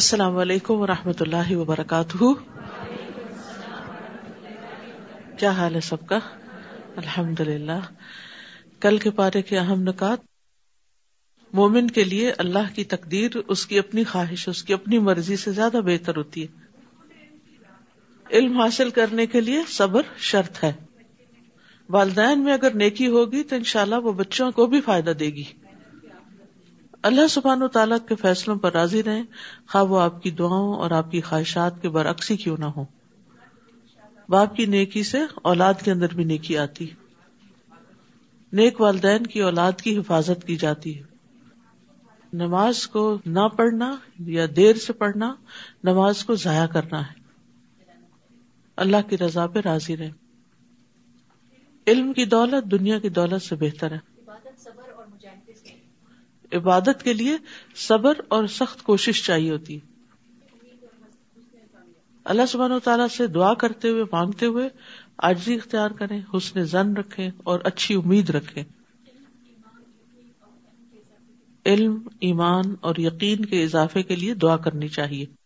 السلام علیکم و رحمۃ اللہ وبرکاتہ۔ کیا حال ہے سب کا؟ الحمد للہ کل کے پارے کے اہم نکات، مومن کے لیے اللہ کی تقدیر اس کی اپنی خواہش، اس کی اپنی مرضی سے زیادہ بہتر ہوتی ہے۔ علم حاصل کرنے کے لیے صبر شرط ہے۔ والدین میں اگر نیکی ہوگی تو انشاءاللہ وہ بچوں کو بھی فائدہ دے گی۔ اللہ سبحان و تعالیٰ کے فیصلوں پر راضی رہیں۔ خواہ وہ آپ کی دعاؤں اور آپ کی خواہشات کے برعکسی کیوں نہ ہو باپ کی نیکی سے اولاد کے اندر بھی نیکی آتی۔ نیک والدین کی اولاد کی حفاظت کی جاتی ہے۔ نماز کو نہ پڑھنا یا دیر سے پڑھنا، نماز کو ضائع کرنا ہے۔ اللہ کی رضا پہ راضی رہے علم کی دولت دنیا کی دولت سے بہتر ہے۔ عبادت کے لیے صبر اور سخت کوشش چاہیے ہوتی۔ ہے اللہ سبحانہ و تعالیٰ سے دعا کرتے ہوئے، مانگتے ہوئے آجزی اختیار کریں، حسن زن رکھیں اور اچھی امید رکھیں۔ علم، ایمان اور یقین کے اضافے کے لیے دعا کرنی چاہیے۔